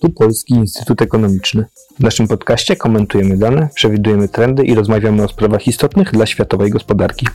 Tu Polski Instytut Ekonomiczny. W naszym podcaście komentujemy dane, przewidujemy trendy i rozmawiamy o sprawach istotnych dla światowej gospodarki.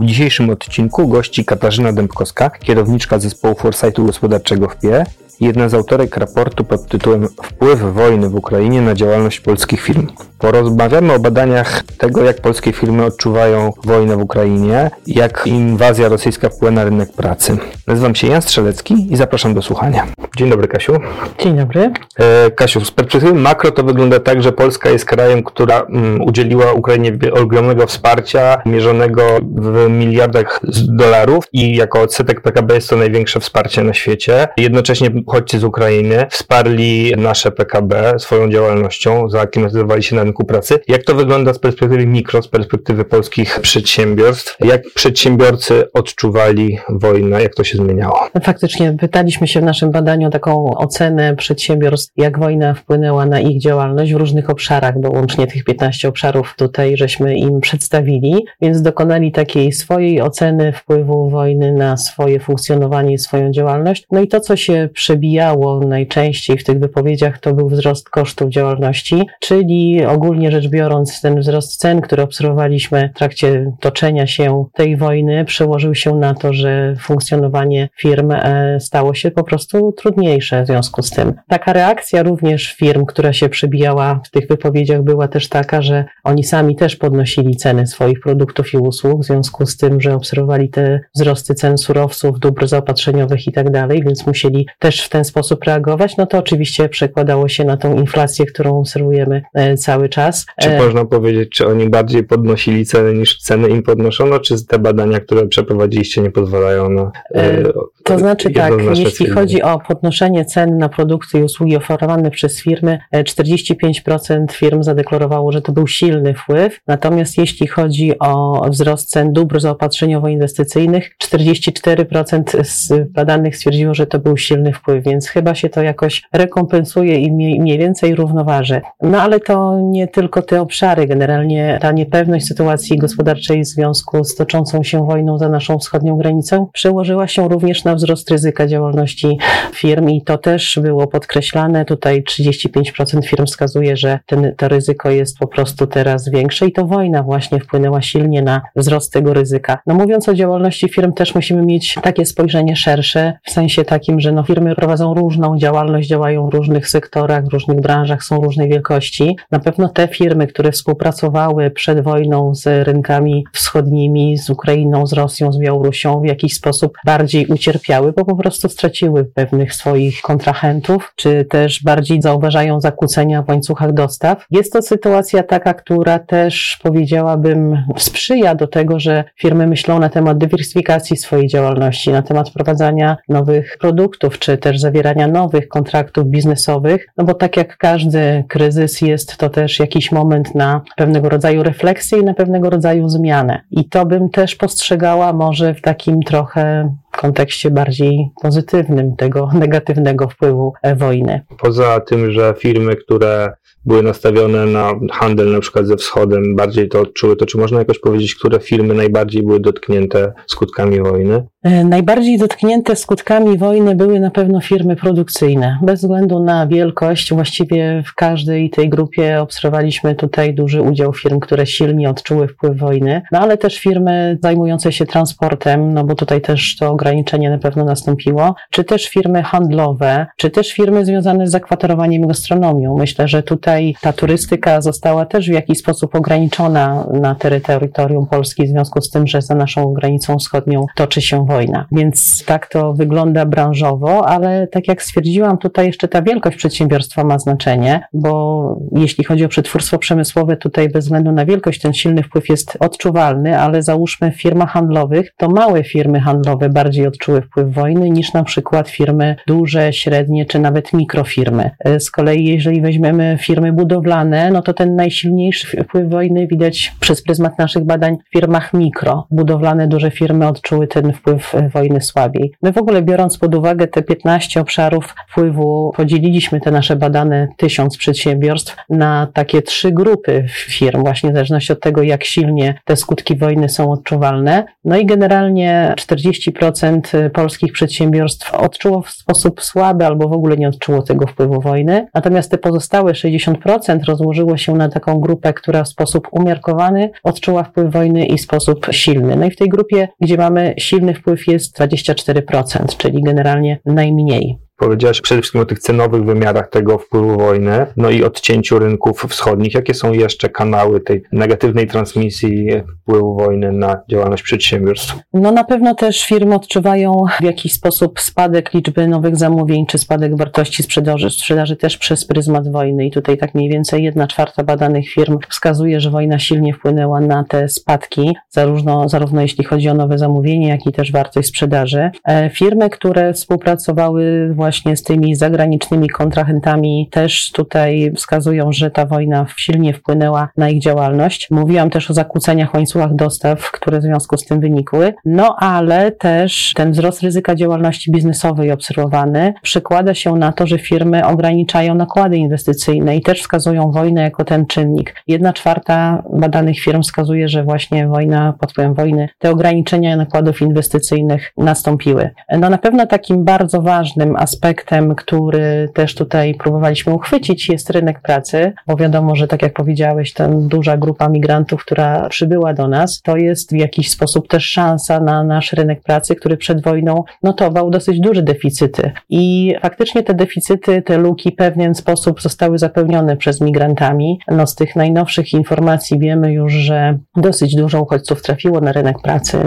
W dzisiejszym odcinku gości Katarzyna Dębkowska, kierowniczka zespołu Foresightu Gospodarczego w PIE jedna z autorek raportu pod tytułem Wpływ wojny w Ukrainie na działalność polskich firm. Porozmawiamy o badaniach tego, jak polskie firmy odczuwają wojnę w Ukrainie, jak inwazja rosyjska wpływa na rynek pracy. Nazywam się Jan Strzelecki i zapraszam do słuchania. Dzień dobry, Kasiu. Dzień dobry. E, Kasiu, z perspektywy makro to wygląda tak, że Polska jest krajem, która mm, udzieliła Ukrainie ogromnego wsparcia, mierzonego w miliardach dolarów i jako odsetek PKB jest to największe wsparcie na świecie. Jednocześnie uchodźcy z Ukrainy wsparli nasze PKB swoją działalnością, zaaklimatyzowali się na rynku pracy. Jak to wygląda z perspektywy mikro, z perspektywy polskich przedsiębiorstw? Jak przedsiębiorcy odczuwali wojnę? Jak to się zmieniało? Faktycznie pytaliśmy się w naszym badaniu o taką ocenę przedsiębiorstw, jak wojna wpłynęła na ich działalność w różnych obszarach, bo łącznie tych 15 obszarów tutaj żeśmy im przedstawili, więc dokonali takiej swojej oceny wpływu wojny na swoje funkcjonowanie i swoją działalność. No i to, co się przebijało najczęściej w tych wypowiedziach, to był wzrost kosztów działalności, czyli ogólnie rzecz biorąc, ten wzrost cen, który obserwowaliśmy w trakcie toczenia się tej wojny, przełożył się na to, że funkcjonowanie firm e, stało się po prostu trudniejsze w związku z tym. Taka reakcja również firm, która się przebijała w tych wypowiedziach, była też taka, że oni sami też podnosili ceny swoich produktów i usług, w związku z tym, że obserwowali te wzrosty cen surowców, dóbr zaopatrzeniowych i tak dalej, więc musieli też w ten sposób reagować. No to oczywiście przekładało się na tą inflację, którą obserwujemy e, cały czas. Czy e, można powiedzieć, czy oni bardziej podnosili ceny niż ceny im podnoszono, czy te badania, które przeprowadziliście nie pozwalają na... E, to znaczy tak, jeśli chodzi o podnoszenie cen na produkty i usługi oferowane przez firmy, 45% firm zadeklarowało, że to był silny wpływ, natomiast jeśli chodzi o wzrost cen dóbr zaopatrzeniowo-inwestycyjnych, 44% z badanych stwierdziło, że to był silny wpływ, więc chyba się to jakoś rekompensuje i mniej więcej równoważy. No ale to nie tylko te obszary. Generalnie ta niepewność sytuacji gospodarczej w związku z toczącą się wojną za naszą wschodnią granicą przełożyła się również na wzrost ryzyka działalności firm i to też było podkreślane. Tutaj 35% firm wskazuje, że ten, to ryzyko jest po prostu teraz większe i to wojna właśnie wpłynęła silnie na wzrost tego ryzyka. No mówiąc o działalności firm też musimy mieć takie spojrzenie szersze, w sensie takim, że no firmy prowadzą różną działalność, działają w różnych sektorach, w różnych branżach, są różnej wielkości. Na pewno te firmy, które współpracowały przed wojną z rynkami wschodnimi, z Ukrainą, z Rosją, z Białorusią, w jakiś sposób bardziej ucierpiały, bo po prostu straciły pewnych swoich kontrahentów, czy też bardziej zauważają zakłócenia w łańcuchach dostaw. Jest to sytuacja taka, która też powiedziałabym sprzyja do tego, że firmy myślą na temat dywersyfikacji swojej działalności, na temat wprowadzania nowych produktów, czy też zawierania nowych kontraktów biznesowych, no bo tak jak każdy kryzys jest to też jakiś moment na pewnego rodzaju refleksję i na pewnego rodzaju zmianę. I to bym też postrzegała może w takim trochę kontekście bardziej pozytywnym tego negatywnego wpływu wojny. Poza tym, że firmy, które były nastawione na handel na przykład ze wschodem, bardziej to odczuły, to czy można jakoś powiedzieć, które firmy najbardziej były dotknięte skutkami wojny? E, najbardziej dotknięte skutkami wojny były na pewno firmy produkcyjne. Bez względu na wielkość, właściwie w każdej tej grupie obserwowaliśmy tutaj duży udział firm, które silnie odczuły wpływ wojny, no ale też firmy zajmujące się transportem, no bo tutaj też to ograniczenie na pewno nastąpiło, czy też firmy handlowe, czy też firmy związane z zakwaterowaniem i gastronomią. Myślę, że tutaj ta turystyka została też w jakiś sposób ograniczona na terytorium Polski w związku z tym, że za naszą granicą wschodnią toczy się wojna. Więc tak to wygląda branżowo, ale tak jak stwierdziłam, tutaj jeszcze ta wielkość przedsiębiorstwa ma znaczenie, bo jeśli chodzi o przetwórstwo przemysłowe, tutaj bez względu na wielkość ten silny wpływ jest odczuwalny, ale załóżmy w firmach handlowych, to małe firmy handlowe bardziej odczuły wpływ wojny niż na przykład firmy duże, średnie czy nawet mikrofirmy. Z kolei jeżeli weźmiemy firmy budowlane, no to ten najsilniejszy wpływ wojny widać przez pryzmat naszych badań w firmach mikro. Budowlane duże firmy odczuły ten wpływ wojny słabiej. My w ogóle biorąc pod uwagę te 15 obszarów wpływu, podzieliliśmy te nasze badane tysiąc przedsiębiorstw na takie trzy grupy firm, właśnie w zależności od tego, jak silnie te skutki wojny są odczuwalne. No i generalnie 40% 40% polskich przedsiębiorstw odczuło w sposób słaby albo w ogóle nie odczuło tego wpływu wojny. Natomiast te pozostałe 60% rozłożyło się na taką grupę, która w sposób umiarkowany odczuła wpływ wojny i sposób silny. No i w tej grupie, gdzie mamy silny wpływ jest 24%, czyli generalnie najmniej. Powiedziałaś przede wszystkim o tych cenowych wymiarach tego wpływu wojny, no i odcięciu rynków wschodnich. Jakie są jeszcze kanały tej negatywnej transmisji wpływu wojny na działalność przedsiębiorstw? No na pewno też firmy odczuwają w jakiś sposób spadek liczby nowych zamówień, czy spadek wartości sprzedaży, sprzedaży też przez pryzmat wojny. I tutaj tak mniej więcej jedna czwarta badanych firm wskazuje, że wojna silnie wpłynęła na te spadki, zarówno, zarówno jeśli chodzi o nowe zamówienie, jak i też wartość sprzedaży. E, firmy, które współpracowały właśnie z tymi zagranicznymi kontrahentami też tutaj wskazują, że ta wojna silnie wpłynęła na ich działalność. Mówiłam też o zakłóceniach w łańcuchach dostaw, które w związku z tym wynikły. No ale też ten wzrost ryzyka działalności biznesowej obserwowany przekłada się na to, że firmy ograniczają nakłady inwestycyjne i też wskazują wojnę jako ten czynnik. Jedna czwarta badanych firm wskazuje, że właśnie wojna, pod wpływem wojny, te ograniczenia nakładów inwestycyjnych nastąpiły. No na pewno takim bardzo ważnym aspektem aspektem, który też tutaj próbowaliśmy uchwycić, jest rynek pracy, bo wiadomo, że tak jak powiedziałeś, ta duża grupa migrantów, która przybyła do nas, to jest w jakiś sposób też szansa na nasz rynek pracy, który przed wojną notował dosyć duże deficyty. I faktycznie te deficyty, te luki w pewien sposób zostały zapełnione przez migrantami. No z tych najnowszych informacji wiemy już, że dosyć dużo uchodźców trafiło na rynek pracy.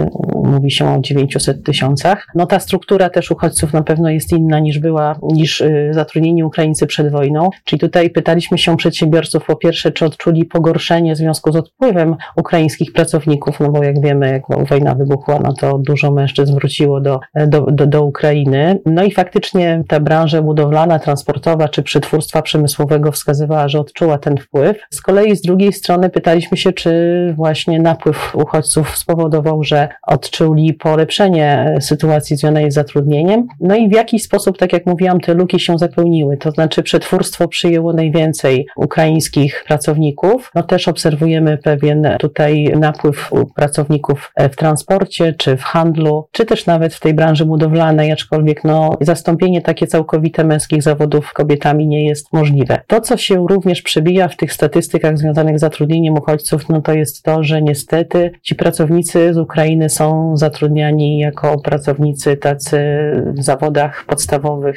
Mówi się o 900 tysiącach. No ta struktura też uchodźców na pewno jest inna niż była niż y, zatrudnieni Ukraińcy przed wojną. Czyli tutaj pytaliśmy się przedsiębiorców po pierwsze, czy odczuli pogorszenie w związku z odpływem ukraińskich pracowników, no bo jak wiemy, jak wojna wybuchła, no to dużo mężczyzn wróciło do, do, do, do Ukrainy. No i faktycznie ta branża budowlana, transportowa czy przetwórstwa przemysłowego wskazywała, że odczuła ten wpływ. Z kolei z drugiej strony pytaliśmy się, czy właśnie napływ uchodźców spowodował, że odczuli polepszenie sytuacji związanej z zatrudnieniem. No i w jaki sposób, tak jak jak mówiłam, te luki się zapełniły, to znaczy przetwórstwo przyjęło najwięcej ukraińskich pracowników. No też obserwujemy pewien tutaj napływ pracowników w transporcie, czy w handlu, czy też nawet w tej branży budowlanej, aczkolwiek no, zastąpienie takie całkowite męskich zawodów kobietami nie jest możliwe. To, co się również przebija w tych statystykach związanych z zatrudnieniem uchodźców, no to jest to, że niestety ci pracownicy z Ukrainy są zatrudniani jako pracownicy tacy w zawodach podstawowych,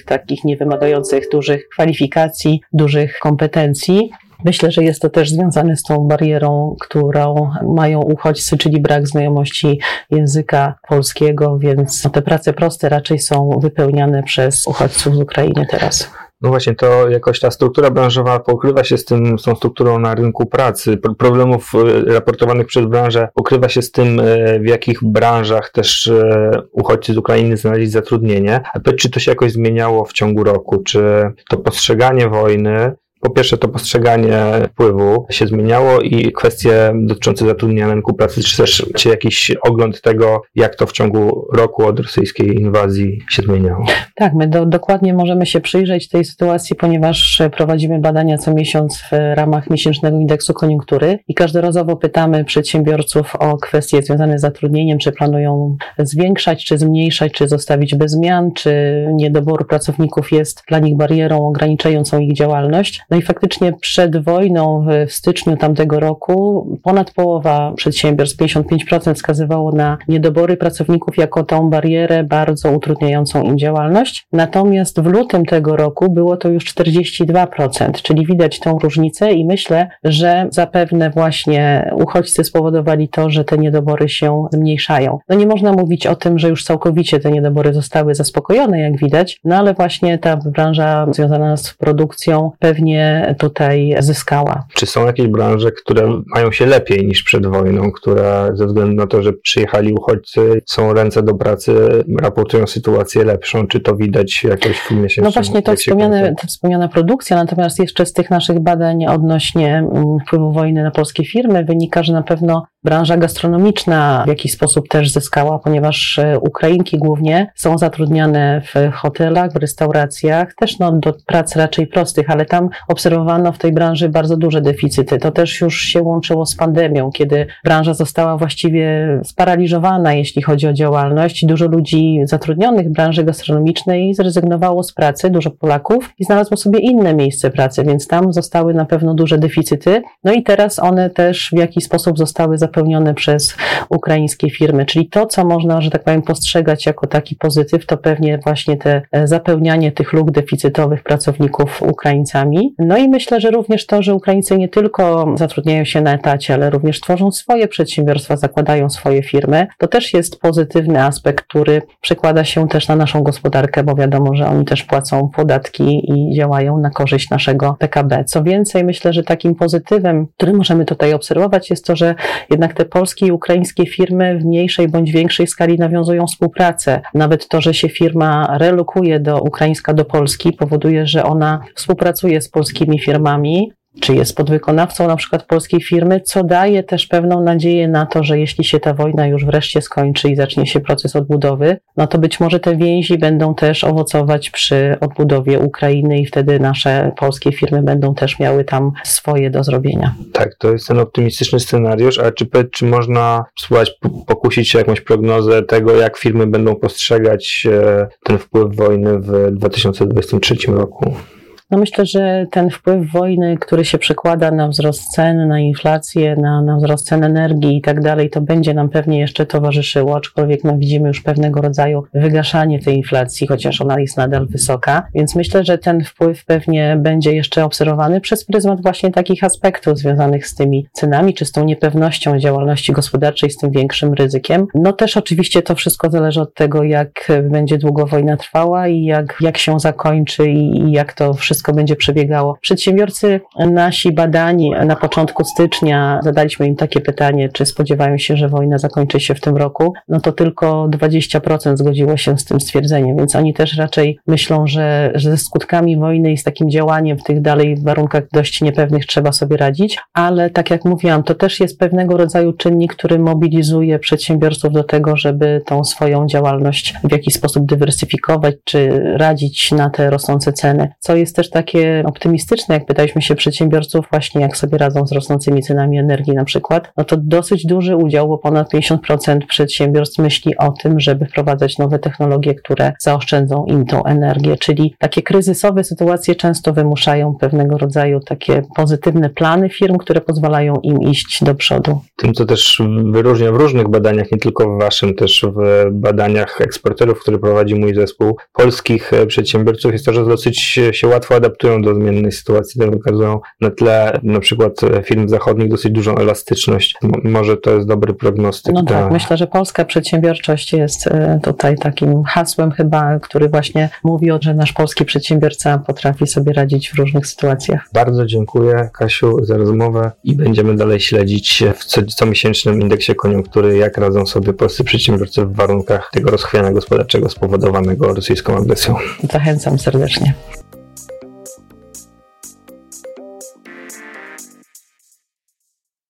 takich niewymagających dużych kwalifikacji, dużych kompetencji. Myślę, że jest to też związane z tą barierą, którą mają uchodźcy, czyli brak znajomości języka polskiego, więc te prace proste raczej są wypełniane przez uchodźców z Ukrainy teraz. No właśnie, to jakoś ta struktura branżowa pokrywa się z tym, z tą strukturą na rynku pracy. Problemów e, raportowanych przez branżę pokrywa się z tym, e, w jakich branżach też e, uchodźcy z Ukrainy znaleźli zatrudnienie. A czy to się jakoś zmieniało w ciągu roku? Czy to postrzeganie wojny po pierwsze, to postrzeganie wpływu się zmieniało i kwestie dotyczące zatrudnienia na rynku pracy, czy też czy jakiś ogląd tego, jak to w ciągu roku od rosyjskiej inwazji się zmieniało. Tak, my do, dokładnie możemy się przyjrzeć tej sytuacji, ponieważ prowadzimy badania co miesiąc w ramach miesięcznego indeksu koniunktury i każdorazowo pytamy przedsiębiorców o kwestie związane z zatrudnieniem, czy planują zwiększać, czy zmniejszać, czy zostawić bez zmian, czy niedobór pracowników jest dla nich barierą ograniczającą ich działalność. No i faktycznie przed wojną w styczniu tamtego roku ponad połowa przedsiębiorstw, 55% wskazywało na niedobory pracowników jako tą barierę bardzo utrudniającą im działalność. Natomiast w lutym tego roku było to już 42%, czyli widać tą różnicę i myślę, że zapewne właśnie uchodźcy spowodowali to, że te niedobory się zmniejszają. No nie można mówić o tym, że już całkowicie te niedobory zostały zaspokojone, jak widać, no ale właśnie ta branża związana z produkcją pewnie tutaj zyskała. Czy są jakieś branże, które mają się lepiej niż przed wojną, które ze względu na to, że przyjechali uchodźcy, są ręce do pracy, raportują sytuację lepszą? Czy to widać jakoś w miesięcznym? No właśnie to wspomniane, to wspomniana produkcja, natomiast jeszcze z tych naszych badań odnośnie mm, wpływu wojny na polskie firmy wynika, że na pewno Branża gastronomiczna w jakiś sposób też zyskała, ponieważ e, Ukrainki głównie są zatrudniane w hotelach, w restauracjach, też no, do prac raczej prostych, ale tam obserwowano w tej branży bardzo duże deficyty. To też już się łączyło z pandemią, kiedy branża została właściwie sparaliżowana, jeśli chodzi o działalność. Dużo ludzi zatrudnionych w branży gastronomicznej zrezygnowało z pracy, dużo Polaków i znalazło sobie inne miejsce pracy, więc tam zostały na pewno duże deficyty. No i teraz one też w jakiś sposób zostały zapełnione przez ukraińskie firmy, czyli to, co można, że tak powiem, postrzegać jako taki pozytyw, to pewnie właśnie te e, zapełnianie tych luk deficytowych pracowników Ukraińcami. No i myślę, że również to, że Ukraińcy nie tylko zatrudniają się na etacie, ale również tworzą swoje przedsiębiorstwa, zakładają swoje firmy, to też jest pozytywny aspekt, który przekłada się też na naszą gospodarkę, bo wiadomo, że oni też płacą podatki i działają na korzyść naszego PKB. Co więcej, myślę, że takim pozytywem, który możemy tutaj obserwować, jest to, że jednak te polskie i ukraińskie firmy w mniejszej bądź większej skali nawiązują współpracę. Nawet to, że się firma relokuje do Ukraińska do Polski, powoduje, że ona współpracuje z polskimi firmami, czy jest podwykonawcą na przykład polskiej firmy, co daje też pewną nadzieję na to, że jeśli się ta wojna już wreszcie skończy i zacznie się proces odbudowy, no to być może te więzi będą też owocować przy odbudowie Ukrainy i wtedy nasze polskie firmy będą też miały tam swoje do zrobienia. Tak, to jest ten optymistyczny scenariusz, ale czy, czy można spróbować pokusić się jakąś prognozę tego, jak firmy będą postrzegać e, ten wpływ wojny w 2023 roku? No myślę, że ten wpływ wojny, który się przekłada na wzrost cen, na inflację, na, na wzrost cen energii i tak dalej, to będzie nam pewnie jeszcze towarzyszyło, aczkolwiek no, widzimy już pewnego rodzaju wygaszanie tej inflacji, chociaż ona jest nadal wysoka, więc myślę, że ten wpływ pewnie będzie jeszcze obserwowany przez pryzmat właśnie takich aspektów związanych z tymi cenami, czy z tą niepewnością działalności gospodarczej, z tym większym ryzykiem. No też oczywiście to wszystko zależy od tego, jak będzie długo wojna trwała i jak, jak się zakończy i, i jak to wszystko wszystko będzie przebiegało. Przedsiębiorcy nasi badani na początku stycznia zadaliśmy im takie pytanie, czy spodziewają się, że wojna zakończy się w tym roku, no to tylko 20% zgodziło się z tym stwierdzeniem, więc oni też raczej myślą, że, że ze skutkami wojny i z takim działaniem w tych dalej warunkach dość niepewnych trzeba sobie radzić, ale tak jak mówiłam, to też jest pewnego rodzaju czynnik, który mobilizuje przedsiębiorców do tego, żeby tą swoją działalność w jakiś sposób dywersyfikować, czy radzić na te rosnące ceny, co jest też takie optymistyczne, jak pytaliśmy się przedsiębiorców właśnie jak sobie radzą z rosnącymi cenami energii na przykład, no to dosyć duży udział, bo ponad 50% przedsiębiorstw myśli o tym, żeby wprowadzać nowe technologie, które zaoszczędzą im tą energię, czyli takie kryzysowe sytuacje często wymuszają pewnego rodzaju takie pozytywne plany firm, które pozwalają im iść do przodu. Tym, co też wyróżnia w różnych badaniach, nie tylko w waszym, też w badaniach eksporterów, które prowadzi mój zespół, polskich przedsiębiorców jest to, że dosyć się łatwo adaptują do zmiennej sytuacji, to wykazują na tle na przykład e, firm zachodnich dosyć dużą elastyczność. Może to jest dobry prognostyk. No tak, myślę, że polska przedsiębiorczość jest e, tutaj takim hasłem chyba, który właśnie mówi, że nasz polski przedsiębiorca potrafi sobie radzić w różnych sytuacjach. Bardzo dziękuję Kasiu za rozmowę i będziemy dalej śledzić w co, comiesięcznym indeksie koniunktury, jak radzą sobie polscy przedsiębiorcy w warunkach tego rozchwiania gospodarczego spowodowanego rosyjską agresją. Zachęcam serdecznie.